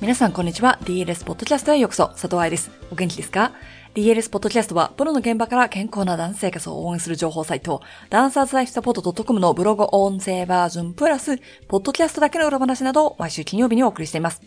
皆さんこんにちは。DLS ポッドキャストへようこそ。佐藤愛です。お元気ですか？DLS ポッドキャストは、プロの現場から健康なダンス生活を応援する情報サイト、ダンサーズライフサポート .com のブログ音声バージョンプラス、ポッドキャストだけの裏話などを毎週金曜日にお送りしています。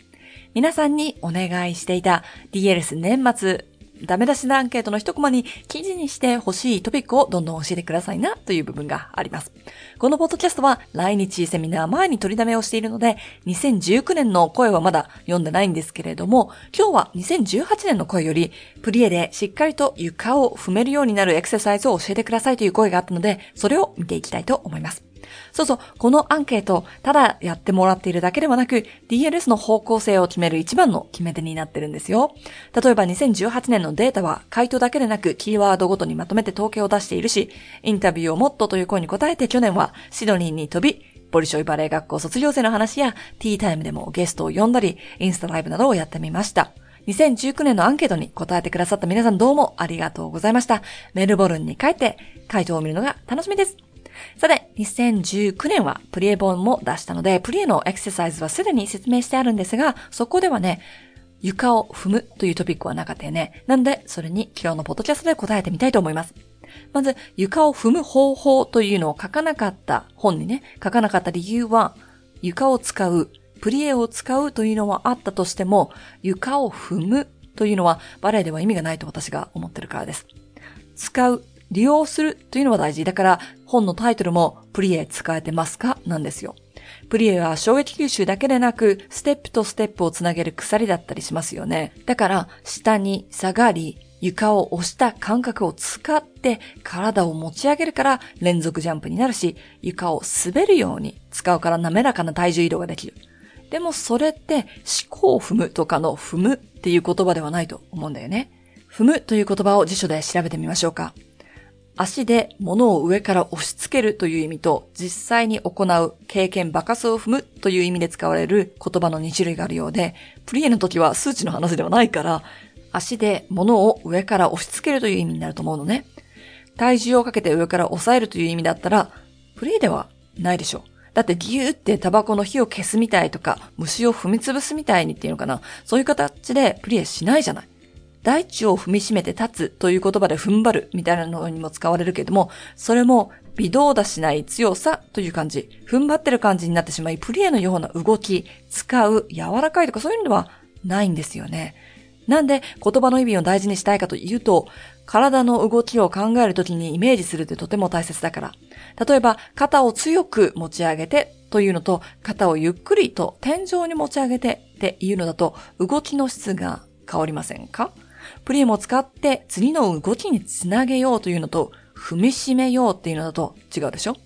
皆さんにお願いしていた DLS 年末ダメ出しのアンケートの一コマに記事にしてほしいトピックをどんどん教えてくださいなという部分があります。このポッドキャストは来日セミナー前に取りだめをしているので、2019年の声はまだ読んでないんですけれども、今日は2018年の声より、プリエでしっかりと床を踏めるようになるエクササイズを教えてくださいという声があったので、それを見ていきたいと思います。そうそう、このアンケート、ただやってもらっているだけではなく、DLS の方向性を決める一番の決め手になってるんですよ。例えば2018年のデータは、回答だけでなく、キーワードごとにまとめて統計を出しているし、インタビューをもっとという声に答えて去年は、シドニーに飛び、ボリショイバレー学校卒業生の話や、ティータイムでもゲストを呼んだり、インスタライブなどをやってみました。2019年のアンケートに答えてくださった皆さんどうもありがとうございました。メルボルンに帰って回答を見るのが楽しみです。さて、2019年はプリエ本も出したので、プリエのエクササイズはすでに説明してあるんですが、そこではね、床を踏むというトピックはなかったよね。なんで、それに今日のポッドキャストで答えてみたいと思います。まず、床を踏む方法というのを書かなかった本にね、書かなかった理由は、床を使う、プリエを使うというのはあったとしても、床を踏むというのはバレエでは意味がないと私が思ってるからです。使う利用するというのは大事。だから本のタイトルもプリエ使えてますか？なんですよ。プリエは衝撃吸収だけでなく、ステップとステップをつなげる鎖だったりしますよね。だから、下に下がり、床を押した感覚を使って体を持ち上げるから連続ジャンプになるし、床を滑るように使うから滑らかな体重移動ができる。でもそれって思考を踏むとかの踏むっていう言葉ではないと思うんだよね。踏むという言葉を辞書で調べてみましょうか。足で物を上から押し付けるという意味と、実際に行う経験バカスを踏むという意味で使われる言葉の2種類があるようで、プリエの時は数値の話ではないから、足で物を上から押し付けるという意味になると思うのね。体重をかけて上から押さえるという意味だったら、プリエではないでしょう。だってギューってタバコの火を消すみたいとか、虫を踏み潰すみたいにっていうのかな。そういう形でプリエしないじゃない。大地を踏みしめて立つという言葉で踏ん張るみたいなのにも使われるけれども、それも微動だしない強さという感じ、踏ん張ってる感じになってしまい、プリエのような動き、使う、柔らかいとかそういうのではないんですよね。なんで言葉の意味を大事にしたいかというと、体の動きを考えるときにイメージするってとても大切だから。例えば、肩を強く持ち上げてというのと、肩をゆっくりと天井に持ち上げてっていうのだと、動きの質が変わりませんか？プリームを使って次の動きにつなげようというのと、踏みしめようっていうのだと違うでしょ？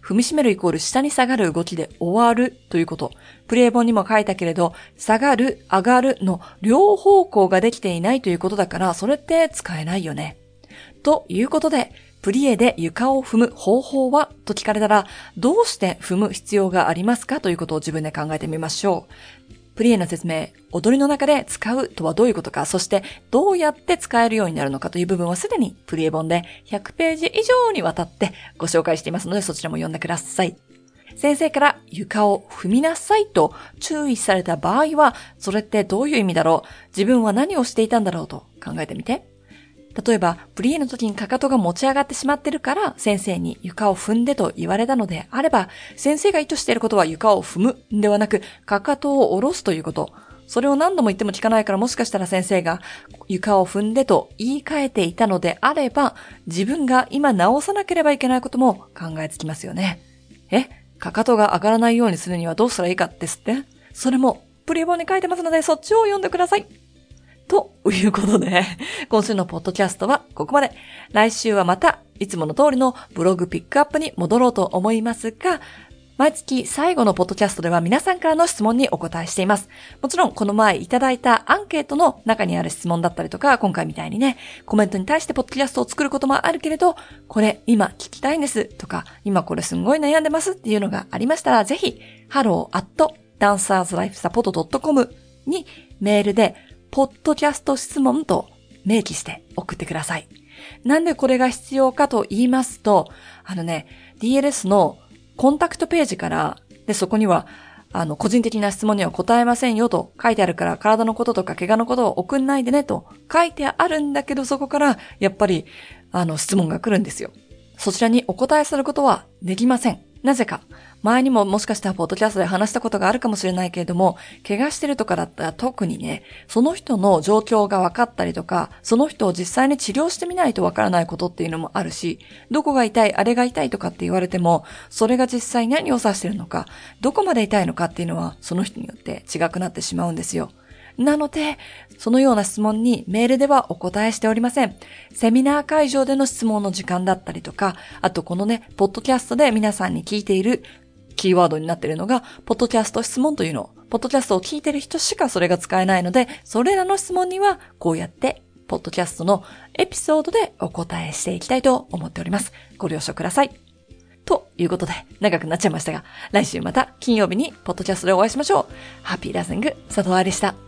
踏みしめるイコール下に下がる動きで終わるということ。プレイ本にも書いたけれど、下がる、上がるの両方向ができていないということだから、それって使えないよね。ということで、プリエで床を踏む方法は？と聞かれたら、どうして踏む必要がありますか？ということを自分で考えてみましょう。プリエの説明、踊りの中で使うとはどういうことか、そしてどうやって使えるようになるのかという部分はすでにプリエ本で100ページ以上にわたってご紹介していますのでそちらも読んでください。先生から床を踏みなさいと注意された場合は、それってどういう意味だろう？自分は何をしていたんだろうと考えてみて。例えば、プリエの時にかかとが持ち上がってしまってるから、先生に床を踏んでと言われたのであれば、先生が意図していることは床を踏むではなく、かかとを下ろすということ。それを何度も言っても聞かないからもしかしたら先生が床を踏んでと言い換えていたのであれば、自分が今直さなければいけないことも考えつきますよね。え？かかとが上がらないようにするにはどうしたらいいかですって？それもプリ本に書いてますのでそっちを読んでください。ということで、今週のポッドキャストはここまで。来週はまた、いつもの通りのブログピックアップに戻ろうと思いますが、毎月最後のポッドキャストでは皆さんからの質問にお答えしています。もちろんこの前いただいたアンケートの中にある質問だったりとか、今回みたいにね、コメントに対してポッドキャストを作ることもあるけれど、これ今聞きたいんですとか、今これすんごい悩んでますっていうのがありましたら、ぜひ、hello at dancersLifesupport.com にメールでポッドキャスト質問と明記して送ってください。なんでこれが必要かと言いますと、あのね、DLS のコンタクトページから、で、そこには、あの、個人的な質問には答えませんよと書いてあるから体のこととか怪我のことを送んないでねと書いてあるんだけどそこからやっぱり、あの、質問が来るんですよ。そちらにお答えすることはできません。なぜか。前にももしかしたらポッドキャストで話したことがあるかもしれないけれども、怪我してるとかだったら特にね、その人の状況が分かったりとか、その人を実際に治療してみないと分からないことっていうのもあるし、どこが痛い、あれが痛いとかって言われても、それが実際何を指してるのか、どこまで痛いのかっていうのは、その人によって違くなってしまうんですよ。なので、そのような質問にメールではお答えしておりません。セミナー会場での質問の時間だったりとか、あとこのね、ポッドキャストで皆さんに聞いているキーワードになっているのが、ポッドキャスト質問というの。ポッドキャストを聞いてる人しかそれが使えないので、それらの質問にはこうやってポッドキャストのエピソードでお答えしていきたいと思っております。ご了承ください。ということで、長くなっちゃいましたが、来週また金曜日にポッドキャストでお会いしましょう。ハッピーラーニング、佐藤愛でした。